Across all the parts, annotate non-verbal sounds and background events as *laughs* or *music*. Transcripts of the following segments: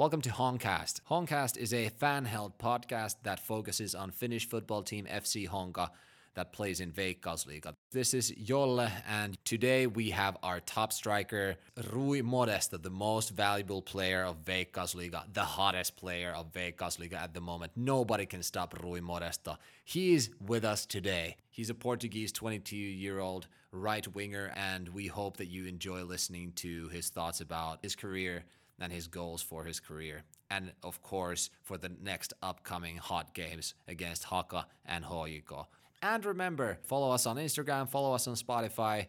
Welcome to Honkast. Honkast is a fan held podcast that focuses on Finnish football team FC Honka that plays in Veikkausliiga. This is Jolle, and today we have our top striker, Rui Modesto, the most valuable player of Veikkausliiga, the hottest player of Veikkausliiga at the moment. Nobody can stop Rui Modesto. He is with us today. He's a Portuguese 22 year old right winger, and we hope that you enjoy listening to his thoughts about his career and his goals for his career. And of course, for the next upcoming hot games against Haka and HJK. And remember, follow us on Instagram, follow us on Spotify,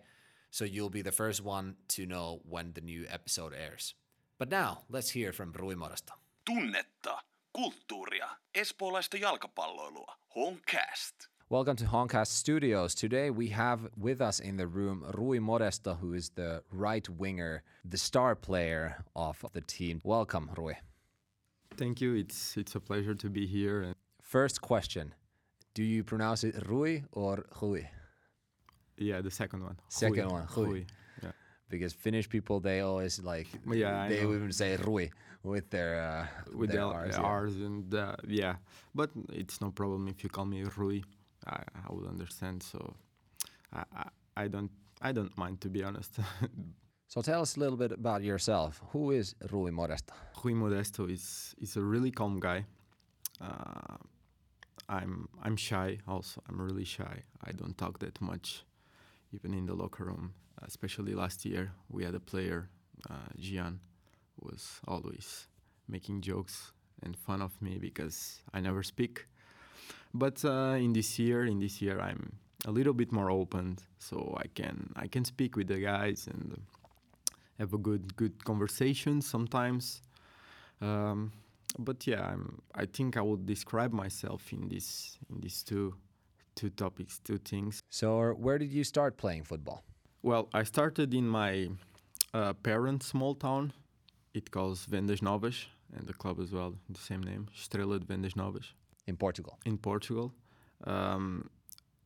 so you'll be the first one to know when the new episode airs. But now, let's hear from Rui Modesto. Tunnetta, kulttuuria, espoolaista jalkapalloilua, Honcast. Welcome to Honcast Studios. Today we have with us in the room Rui Modesto, who is the right winger, the star player of the team. Welcome, Rui. Thank you. It's it's a pleasure to be here. First question Do you pronounce it Rui or Rui? Yeah, the second one. Second Hui. one, Hui. Hui. Yeah. Because Finnish people, they always like, Yeah, they even say Rui with their, uh, With their the R's, R's, yeah. and uh, yeah, but it's no problem if you call me Rui. I, I would understand. So I, I I don't I don't mind to be honest. *laughs* So tell us a little bit about yourself. Who is Rui Modesto? Rui Modesto is is a really calm guy. Uh, I'm I'm shy also. I'm really shy. I don't talk that much, even in the locker room. Especially last year, we had a player, uh, Gian, who was always making jokes and fun of me because I never speak. But uh, in this year, in this year, I'm a little bit more open, so I can I can speak with the guys and have a good good conversation sometimes. Um, but yeah, I'm, I think I would describe myself in this in these two two topics, two things. So where did you start playing football? Well, I started in my uh, parents' small town. It calls Vendas Novas, and the club as well, the same name, Estrela de Vendas Novas, In Portugal. in Portugal. Um,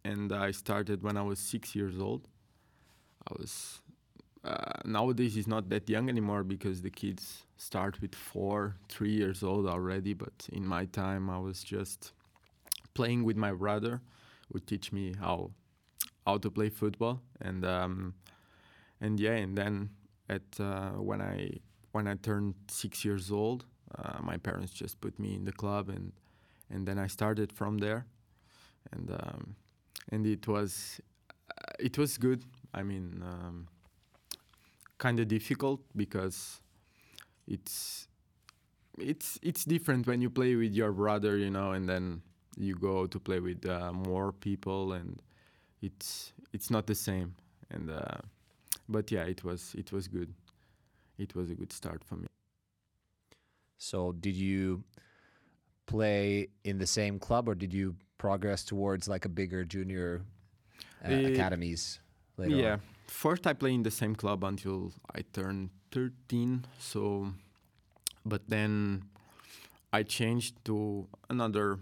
and I started when I was six years old. I was uh, nowadays it's not that young anymore because the kids start with four, three years old already. But in my time, I was just playing with my brother, who teach me how how to play football, and um, and yeah, and then at uh, when I when I turned six years old, uh, my parents just put me in the club, and and then I started from there, and um, and it was uh, it was good. I mean, um, kind of difficult because it's it's it's different when you play with your brother, you know, and then you go to play with uh, more people, and it's it's not the same. And uh, but yeah, it was it was good. It was a good start for me. So did you play in the same club or did you progress towards like a bigger junior uh, Eh, academies later yeah. on? First, I played in the same club until I turned 13. So, but then I changed to another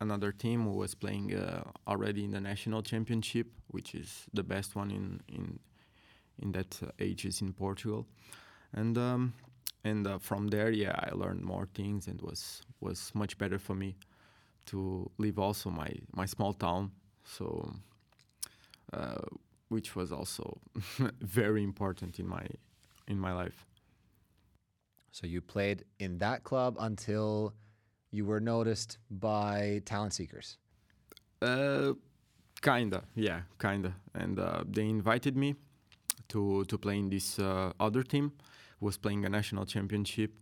another team who was playing uh, already in the national championship, which is the best one in in in that uh, ages in Portugal, and um, and uh, from there, yeah, I learned more things and was was much better for me to leave also my my small town. So. Uh, which was also *laughs* very important in my in my life. So you played in that club until you were noticed by talent seekers. Uh, kinda, yeah, kinda. And uh, they invited me to to play in this uh, other team, was playing a national championship,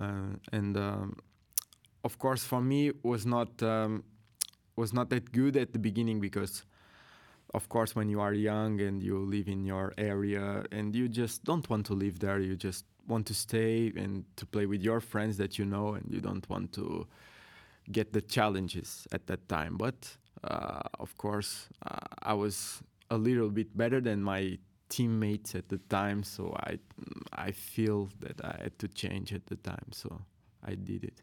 uh, and um, of course for me was not um, was not that good at the beginning because. Of course, when you are young and you live in your area and you just don't want to live there, you just want to stay and to play with your friends that you know, and you don't want to get the challenges at that time. But uh, of course, uh, I was a little bit better than my teammates at the time, so I I feel that I had to change at the time, so I did it.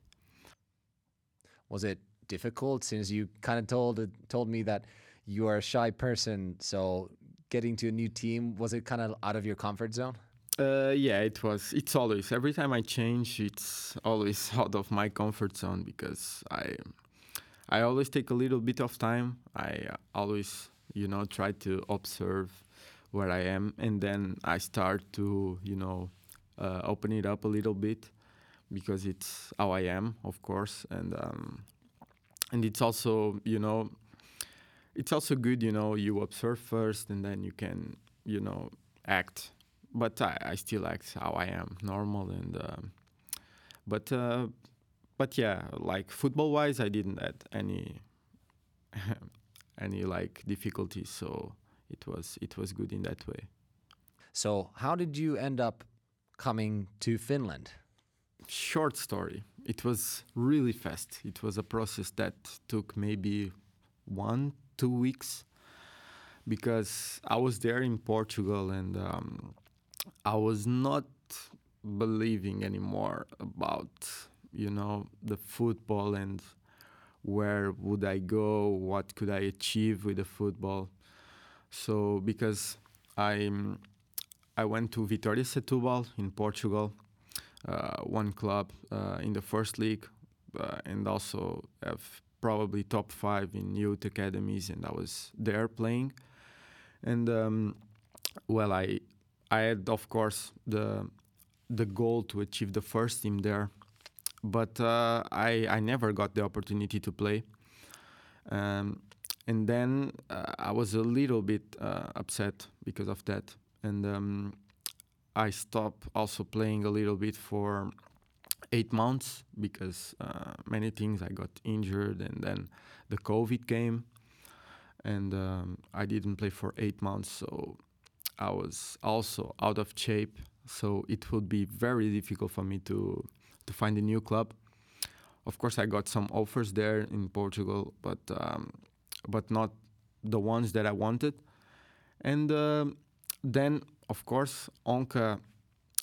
Was it difficult since you kind of told told me that you are a shy person? So getting to a new team was it kind of out of your comfort zone? Uh, yeah, it was. It's always every time I change, it's always *laughs* out of my comfort zone because I, I always take a little bit of time. I always, you know, try to observe where I am, and then I start to, you know, uh, open it up a little bit because it's how I am, of course, and um, and it's also, you know, it's also good, you know, you observe first, and then you can, you know, act but I, I still act how I am, normal and. Um, but uh, but yeah, like football wise, I didn't have any *laughs* any like difficulties, so it was it was good in that way. So, how did you end up coming to Finland? Short story. It was really fast. It was a process that took maybe one two weeks because I was there in Portugal and. Um, I was not believing anymore about you know the football and where would I go, what could I achieve with the football. So because I I went to Vitória Setúbal in Portugal, uh, one club uh, in the first league, uh, and also have probably top five in youth academies, and I was there playing. And um, well, I I had, of course, the the goal to achieve the first team there, but uh, I I never got the opportunity to play. Um, and then uh, I was a little bit uh, upset because of that, and um, I stopped also playing a little bit for eight months because uh, many things I got injured, and then the COVID came, and um, I didn't play for eight months. So I was also out of shape, so it would be very difficult for me to to find a new club. Of course, I got some offers there in Portugal, but um, but not the ones that I wanted. And uh, then, of course, Onka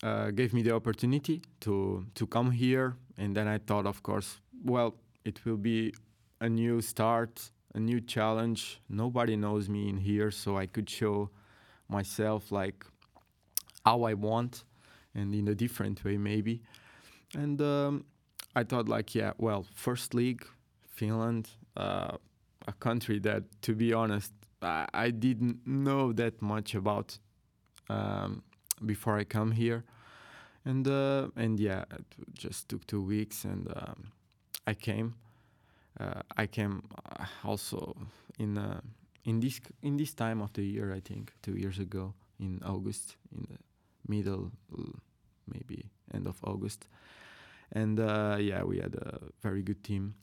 uh, gave me the opportunity to to come here, and then I thought, of course, well, it will be a new start, a new challenge. Nobody knows me in here, so I could show myself like how I want and in a different way maybe. And um, I thought like yeah, well, first league, Finland, uh, a country that to be honest I, I didn't know that much about um, before I come here. And uh, and yeah, it just took two weeks, and um, I came. Uh, I came uh, also in uh, in this in this time of the year, I think two years ago in August, in the middle, maybe end of August, and uh, yeah, we had a very good team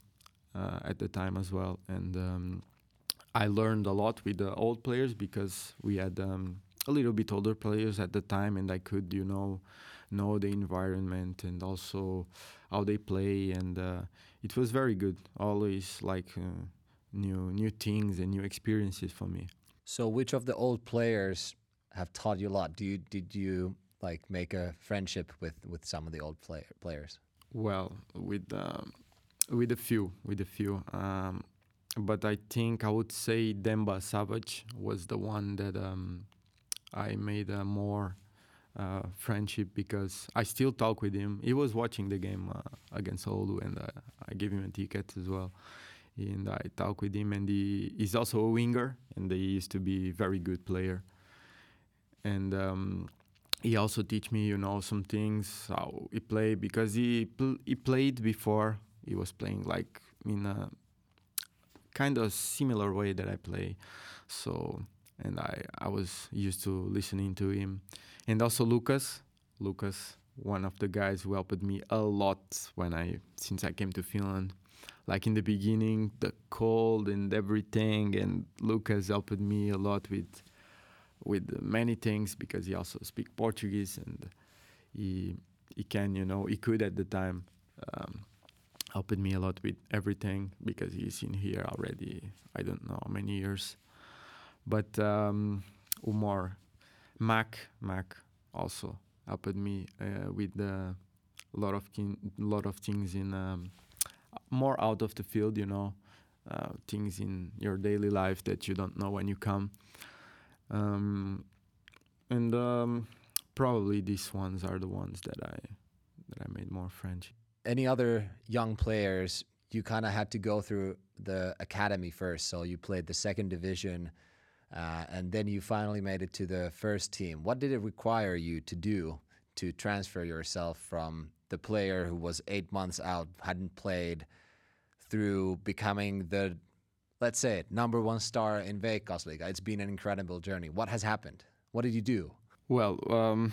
at the time as well, and um, I learned a lot with the old players because we had um, a little bit older players at the time, and I could, you know, know the environment and also how they play, and uh, it was very good. Always like uh, new new things and new experiences for me. So, which of the old players have taught you a lot? Do you did you like make a friendship with with some of the old play, players? Well, with um, with a few, with a few. Um, but I think I would say Demba Savage was the one that um, I made a more uh, friendship because I still talk with him. He was watching the game uh, against Oulu, and uh, I gave him a ticket as well and I talk with him, and he is also a winger, and he used to be very good player. And um, he also teach me, you know, some things how he play because he pl- he played before. He was playing like in a kind of similar way that I play, so and I I was used to listening to him, and also Lucas, Lucas, one of the guys who helped me a lot when I since I came to Finland. Like in the beginning, the cold and everything. And Lucas helped me a lot with with many things because he also speak Portuguese and he he can you know he could at the time um, helped me a lot with everything because he's in here already I don't know how many years but um, Umar Mac Mac also helped me uh, with a lot of lot of things in um, more out of the field, you know, uh, things in your daily life that you don't know when you come. Um, and um, probably these ones are the ones that I that I made more French. Any other young players? You kind of had to go through the academy first, so you played the second division, uh, and then you finally made it to the first team. What did it require you to do to transfer yourself from the player who was eight months out, hadn't played, through becoming the, let's say it, number one star in Veikkausliiga? It's been an incredible journey. What has happened? What did you do? Well, um,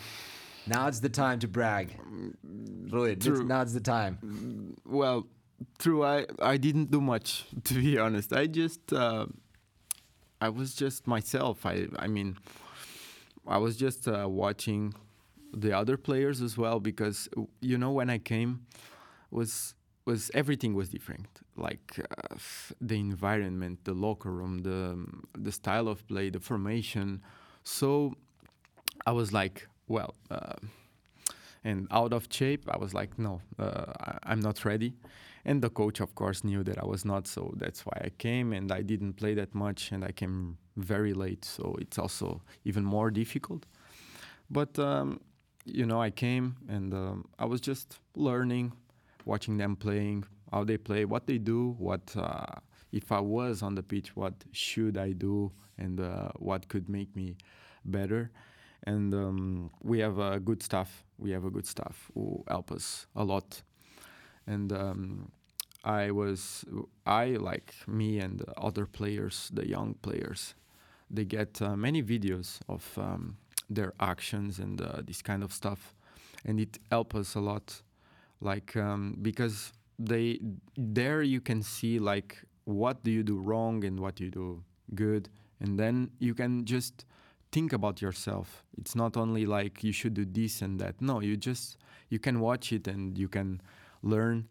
Now it's the time to brag. It's- True. now it's the time. well, true. I I didn't do much *laughs* to be honest. I just uh, I was just myself. I I mean, I was just uh, watching the other players as well because you know when I came was was everything was different like uh, the environment the locker room the the style of play the formation so i was like well uh, and out of shape i was like no uh, I, i'm not ready. And the coach of course knew that i was not so that's why i came and i didn't play that much and i came very late so it's also even more difficult. But um, you know i came and um, i was just learning watching them playing how they play what they do what uh, if i was on the pitch what should i do and uh, what could make me better and um, we have a good staff. We have a good staff who help us a lot. And um, i was i like me and other players the young players they get uh, many videos of um, their actions and uh, this kind of stuff. And it helps us a lot. Like um, because they there you can see like what do you do wrong and what you do good. And then you can just think about yourself. It's not only like you should do this and that. No you just you can watch it and you can learn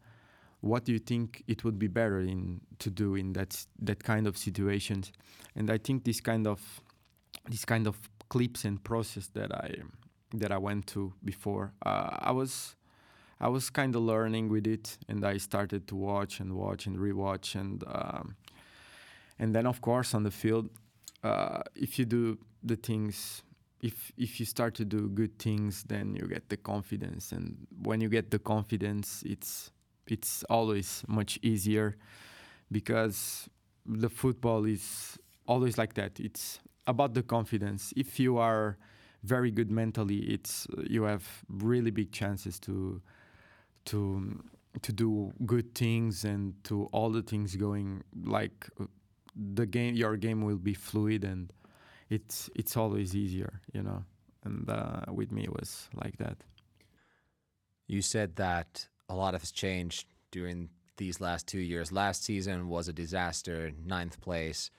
what you think it would be better in to do in that that kind of situations. And i think this kind of this kind of clips and process that i that i went to before uh, i was i was kind of learning with it and i started to watch and watch and rewatch and um, and then of course on the field uh, if you do the things if if you start to do good things then you get the confidence. And when you get the confidence it's it's always much easier because the football is always like that. It's about the confidence. If you are very good mentally it's you have really big chances to to to do good things and to all the things going like the game your game will be fluid and it's it's always easier you know and uh, with me it was like that You said that a lot has changed during these last two years. Last season was a disaster, ninth place.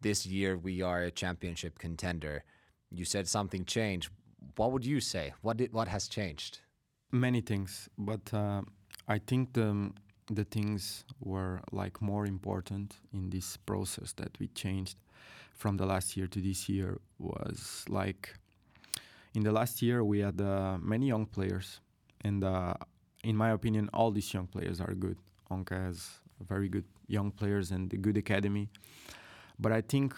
This year we are a championship contender. You said something changed. What would you say? What did what has changed? many things but uh, i think the the things were like more important in this process that we changed from the last year to this year was like in the last year we had uh, many young players and uh, in my opinion all these young players are good onka has very good young players and a good academy but i think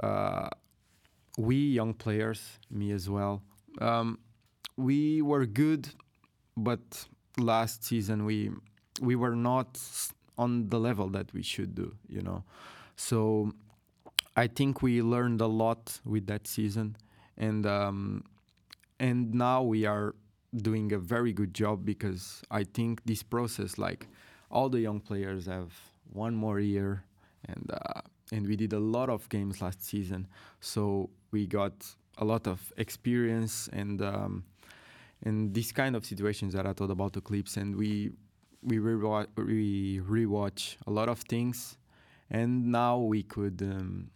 uh, we young players me as well um, we were good, but last season we we were not on the level that we should do, you know. So I think we learned a lot with that season, and um, and now we are doing a very good job because I think this process, like all the young players, have one more year, and uh, and we did a lot of games last season, so we got a lot of experience and. Um, and these kind of situations that I thought about the clips, and we we rewatch, we rewatch a lot of things, and now we could um,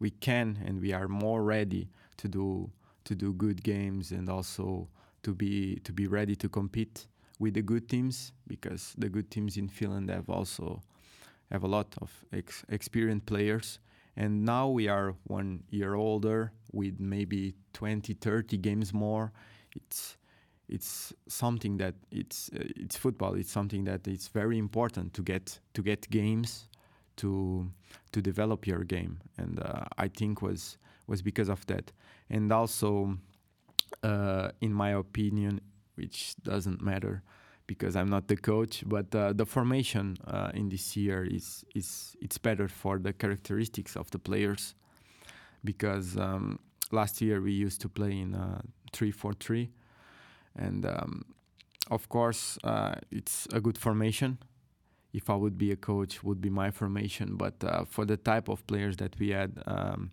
we can and we are more ready to do to do good games and also to be to be ready to compete with the good teams because the good teams in Finland have also have a lot of ex- experienced players. And now we are one year older with maybe 20 30 games more. It's it's something that it's uh, it's football. It's something that it's very important to get to get games to to develop your game and uh, i think was was because of that and also uh, in my opinion, which doesn't matter because I'm not the coach. But uh, the formation uh, in this year is is it's better for the characteristics of the players because um, last year we used to play in three four three, and um, of course uh, it's a good formation. If I would be a coach, would be my formation. But uh, for the type of players that we had, um,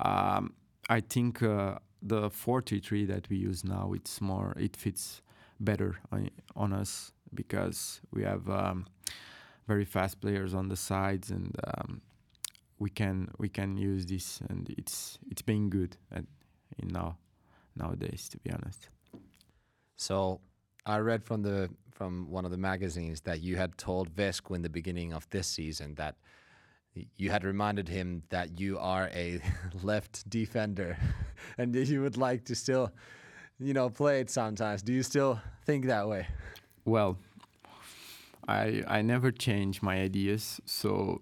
um, I think uh, the 4-3 that we use now it's more it fits better on, on us because we have um, very fast players on the sides and um, we can we can use this and it's it's been good at, in now nowadays to be honest So I read from the from one of the magazines that you had told Vesku in the beginning of this season that you had reminded him that you are a *laughs* left defender *laughs* and you would like to still you know play it sometimes. Do you still think that way? well i i never change my ideas so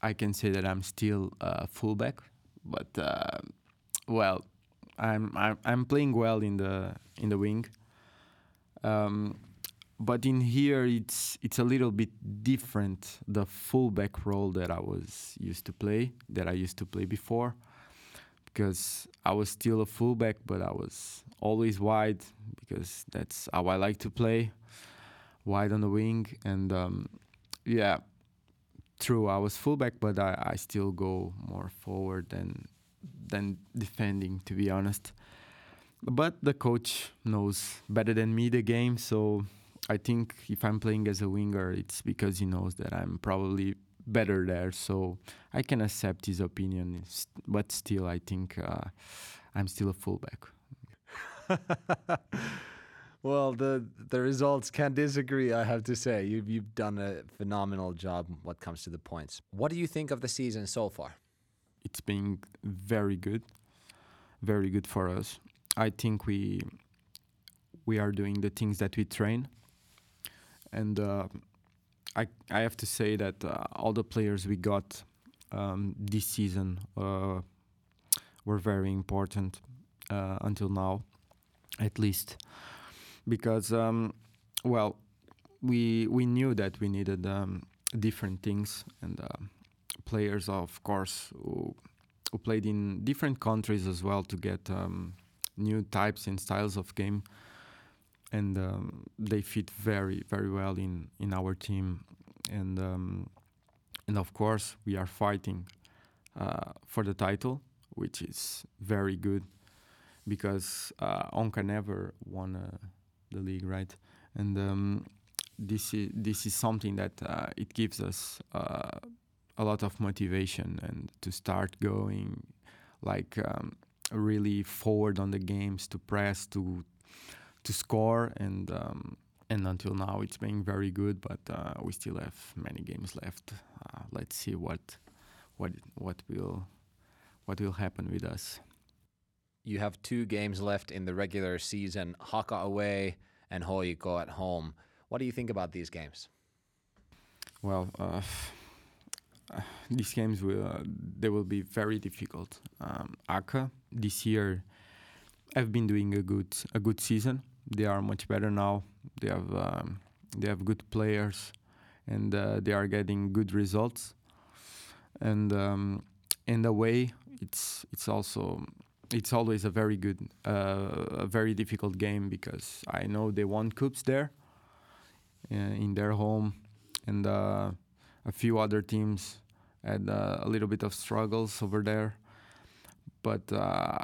i can say that i'm still a fullback but uh, well i'm i'm, I'm playing well in the in the wing um, but in here it's it's a little bit different the fullback role that I was used to play that I used to play before. Because I was still a fullback but I was always wide because that's how I like to play wide on the wing. And um, yeah true I was fullback but I, I still go more forward than than defending to be honest but the coach knows better than me the game so I think if I'm playing as a winger, it's because he knows that I'm probably better there. So I can accept his opinion, but still, I think uh, I'm still a fullback. *laughs* well, the the results can disagree. I have to say, you've you've done a phenomenal job when it comes to the points. What do you think of the season so far? It's been very good, very good for us. I think we we are doing the things that we train, and uh, I I have to say that uh, all the players we got um, this season uh, were very important uh, until now, at least, because um, well, we we knew that we needed um, different things. And um players, of course, who, who played in different countries as well to get um, new types and styles of game, and um, they fit very very well in in our team, and um, and of course we are fighting uh, for the title, which is very good because uh, Onka never won uh, the league, right? And um, this is this is something that uh, it gives us uh, a lot of motivation and to start going like um, really forward on the games to press to to score and um, and until now it's been very good but uh, we still have many games left uh, let's see what what what will what will happen with us You have two games left in the regular season: Haka away and HJK at home. What do you think about these games? Well, uh, *sighs* these games will uh, they will be very difficult. Um, Aka this year have been doing a good a good season. They are much better now. They have um, they have good players, and uh, they are getting good results. And um, in a way, it's it's also it's always a very good uh, a very difficult game because I know they won cups there uh, in their home, and uh, a few other teams had uh, a little bit of struggles over there. But uh,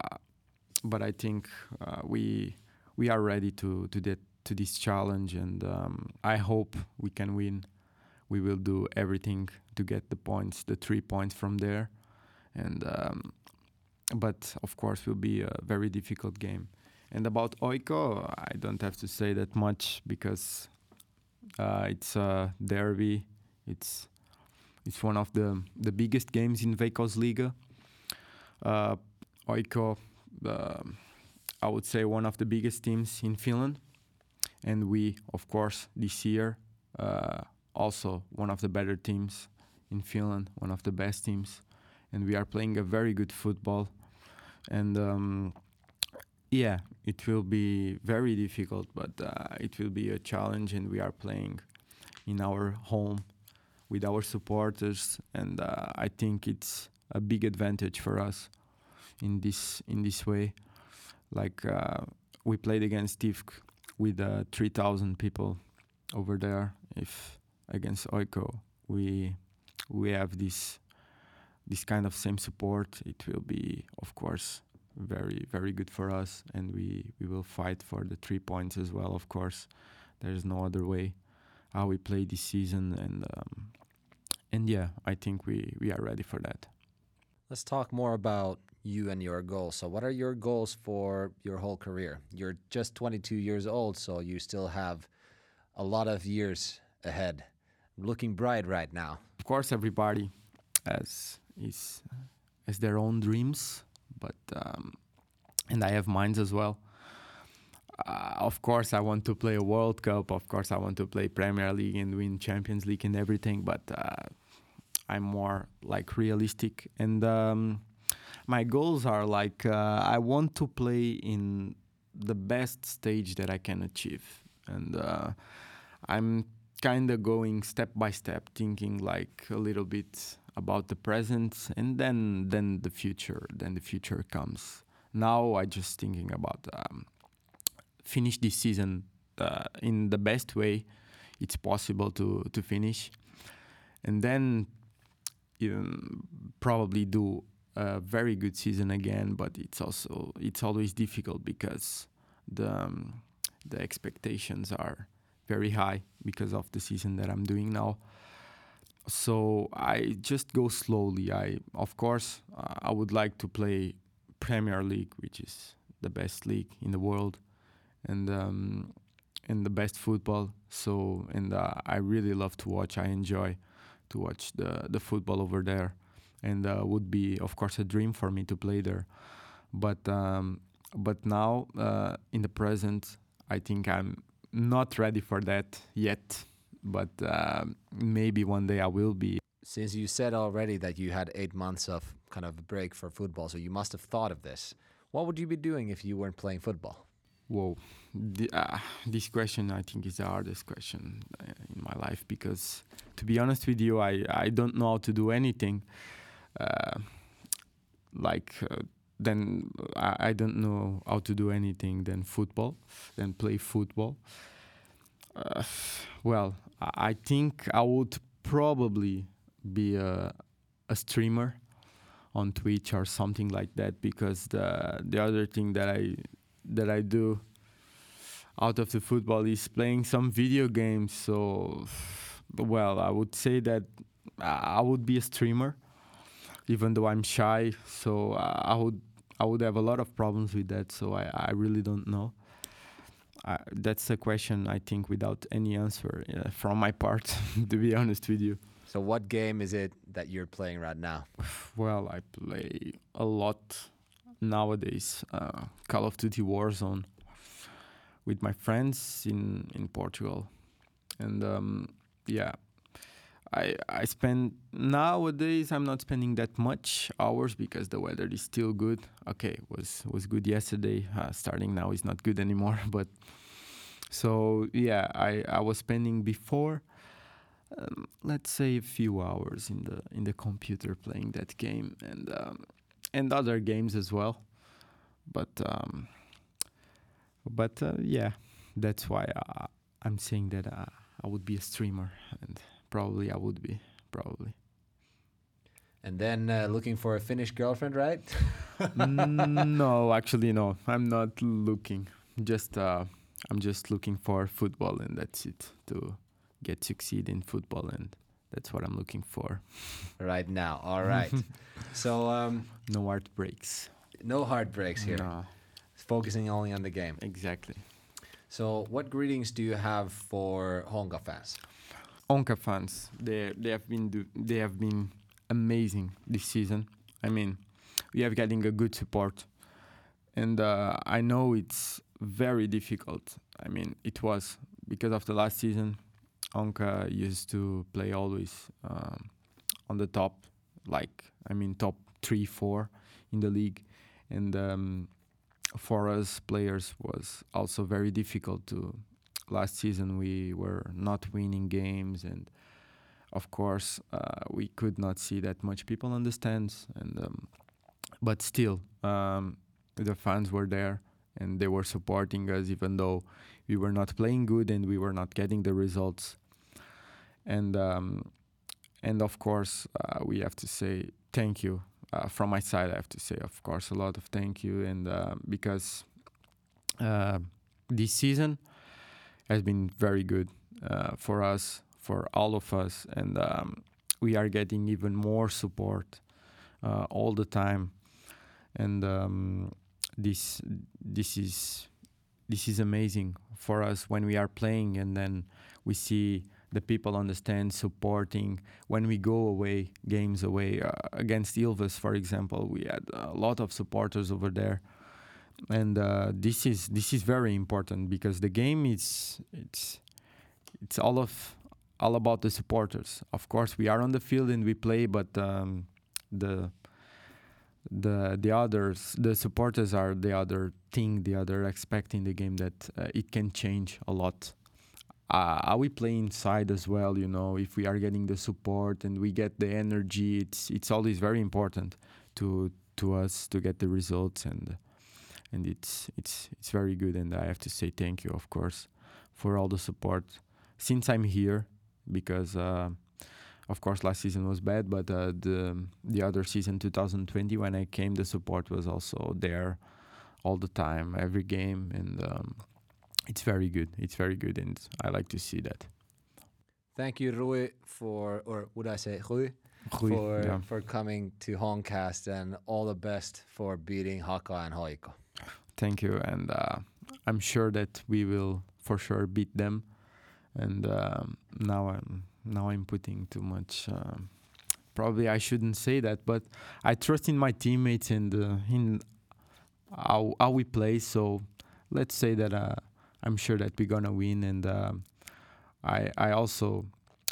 but I think uh, we we are ready to to that to this challenge, and um, I hope we can win. We will do everything to get the points, the three points from there, and um, but of course will be a very difficult game. And about HJK, I don't have to say that much because uh, it's a derby. It's it's one of the the biggest games in Veikkausliiga. Uh, HJK, uh, I would say one of the biggest teams in Finland, and we, of course, this year uh, also one of the better teams in Finland, one of the best teams, and we are playing a very good football. And um, yeah, it will be very difficult, but uh, it will be a challenge, and we are playing in our home with our supporters, and uh, I think it's a big advantage for us in this in this way. Like uh, we played against HIFK with uh, 3,000 people over there. If against HJK we we have this this kind of same support, it will be of course very very good for us, and we we will fight for the three points as well. Of course, there is no other way how we play this season, and um, and yeah, I think we we are ready for that. Let's talk more about you and your goals. So, what are your goals for your whole career? You're just 22 years old, so you still have a lot of years ahead. Looking bright right now. Of course, everybody has is has their own dreams, but um, and I have mine as well. Uh, of course, I want to play a World Cup. Of course, I want to play Premier League and win Champions League and everything. But uh, I'm more like realistic, and um, my goals are like uh, I want to play in the best stage that I can achieve, and uh, I'm kind of going step by step, thinking like a little bit about the present, and then then the future. Then the future comes. Now I just thinking about um, finish this season uh, in the best way it's possible to to finish, and then um, probably do a very good season again. But it's also it's always difficult because the um, the expectations are very high because of the season that I'm doing now. So I just go slowly. I of course uh, I would like to play Premier League, which is the best league in the world, and um, and the best football. So and uh, I really love to watch. I enjoy to watch the the football over there, and uh, would be of course a dream for me to play there. But um, but now uh, in the present, I think I'm not ready for that yet. But uh, maybe one day I will be. Since you said already that you had eight months of kind of a break for football, so you must have thought of this. What would you be doing if you weren't playing football? Whoa, the, uh, this question I think is the hardest question uh, in my life because, to be honest with you, I, I don't know how to do anything. Uh, like uh, then I, I don't know how to do anything than football, than play football. Uh, well, I I think I would probably be a, a streamer on Twitch or something like that because the the other thing that I that I do out of the football is playing some video games. So, well, I would say that I would be a streamer, even though I'm shy. So I would I would have a lot of problems with that. So I, I really don't know. Uh, that's a question I think without any answer uh, from my part, *laughs* to be honest with you. So, what game is it that you're playing right now? Well, I play a lot nowadays. Uh, Call of Duty Warzone with my friends in in Portugal, and um, yeah, I I spend nowadays. I'm not spending that much hours because the weather is still good. Okay, was was good yesterday. Uh, starting now is not good anymore. *laughs* But so yeah, I I was spending before. Um, let's say a few hours in the in the computer playing that game and um, and other games as well. But um, but uh, yeah, that's why I, I'm saying that uh, I would be a streamer, and probably I would be probably. And then uh, looking for a Finnish girlfriend, right? Mm, no, *laughs* actually, no. I'm not looking. Just uh, I'm just looking for football, and that's it. To get succeed in football, and that's what I'm looking for. right now. All *laughs* right. so um, No heartbreaks. no heartbreaks here. No, Focusing only on the game. exactly. So, what greetings do you have for Honka fans? Onka fans, they they have been do, they have been amazing this season. I mean, we are getting a good support, and uh, I know it's very difficult. I mean, it was because of the last season. Onka used to play always um, on the top, like I mean, top three, four in the league, and um, for us players was also very difficult to. Last season we were not winning games, and of course uh, we could not see that much people understand. And um, but still, um, the fans were there and they were supporting us, even though we were not playing good and we were not getting the results. And um, and of course uh, we have to say thank you uh, from my side. I have to say, of course, a lot of thank you, and uh, because uh, this season has been very good uh, for us, for all of us, and um, we are getting even more support uh, all the time, and um, this this is this is amazing for us when we are playing, and then we see the people understand supporting. When we go away games away uh, against Ilves for example we had a lot of supporters over there. And uh, this is this is very important because the game is it's it's all of all about the supporters. Of course we are on the field and we play but um, the the the others the supporters are the other thing the other aspect in the game that uh, it can change a lot uh, are we play inside as well you know if we are getting the support and we get the energy it's it's always very important to to us to get the results and and it's it's it's very good. And I have to say thank you of course for all the support since I'm here because uh, of course last season was bad but uh, the the other season 2020 when I came the support was also there all the time every game. And um, it's very good. It's very good, and I like to see that. Thank you, Rui, for or would I say Rui, Rui, for yeah. for coming to Homecast, and all the best for beating Haka and HJK. Thank you, and uh, I'm sure that we will for sure beat them. And um, now I'm now I'm putting too much. Um, probably I shouldn't say that, but I trust in my teammates and uh, in how how we play. So let's say that uh, I'm sure that we're gonna win, and um, I I also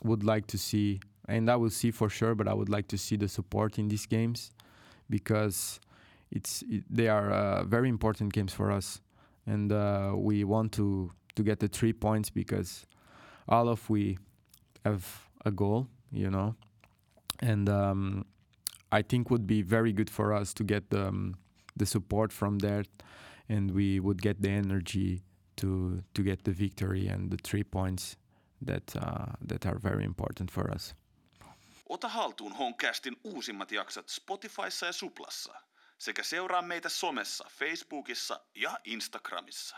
would like to see, and I will see for sure, but I would like to see the support in these games because it's it, they are uh, very important games for us, and uh, we want to to get the three points because all of we have a goal, you know, and um, I think would be very good for us to get the um, the support from there, and we would get the energy to to get the victory and the three points that uh, that are very important for us. Ota haltuun Honcastin uusimmat jaksot Spotifyssa ja Suplassa sekä seuraa meitä somessa, Facebookissa ja Instagramissa.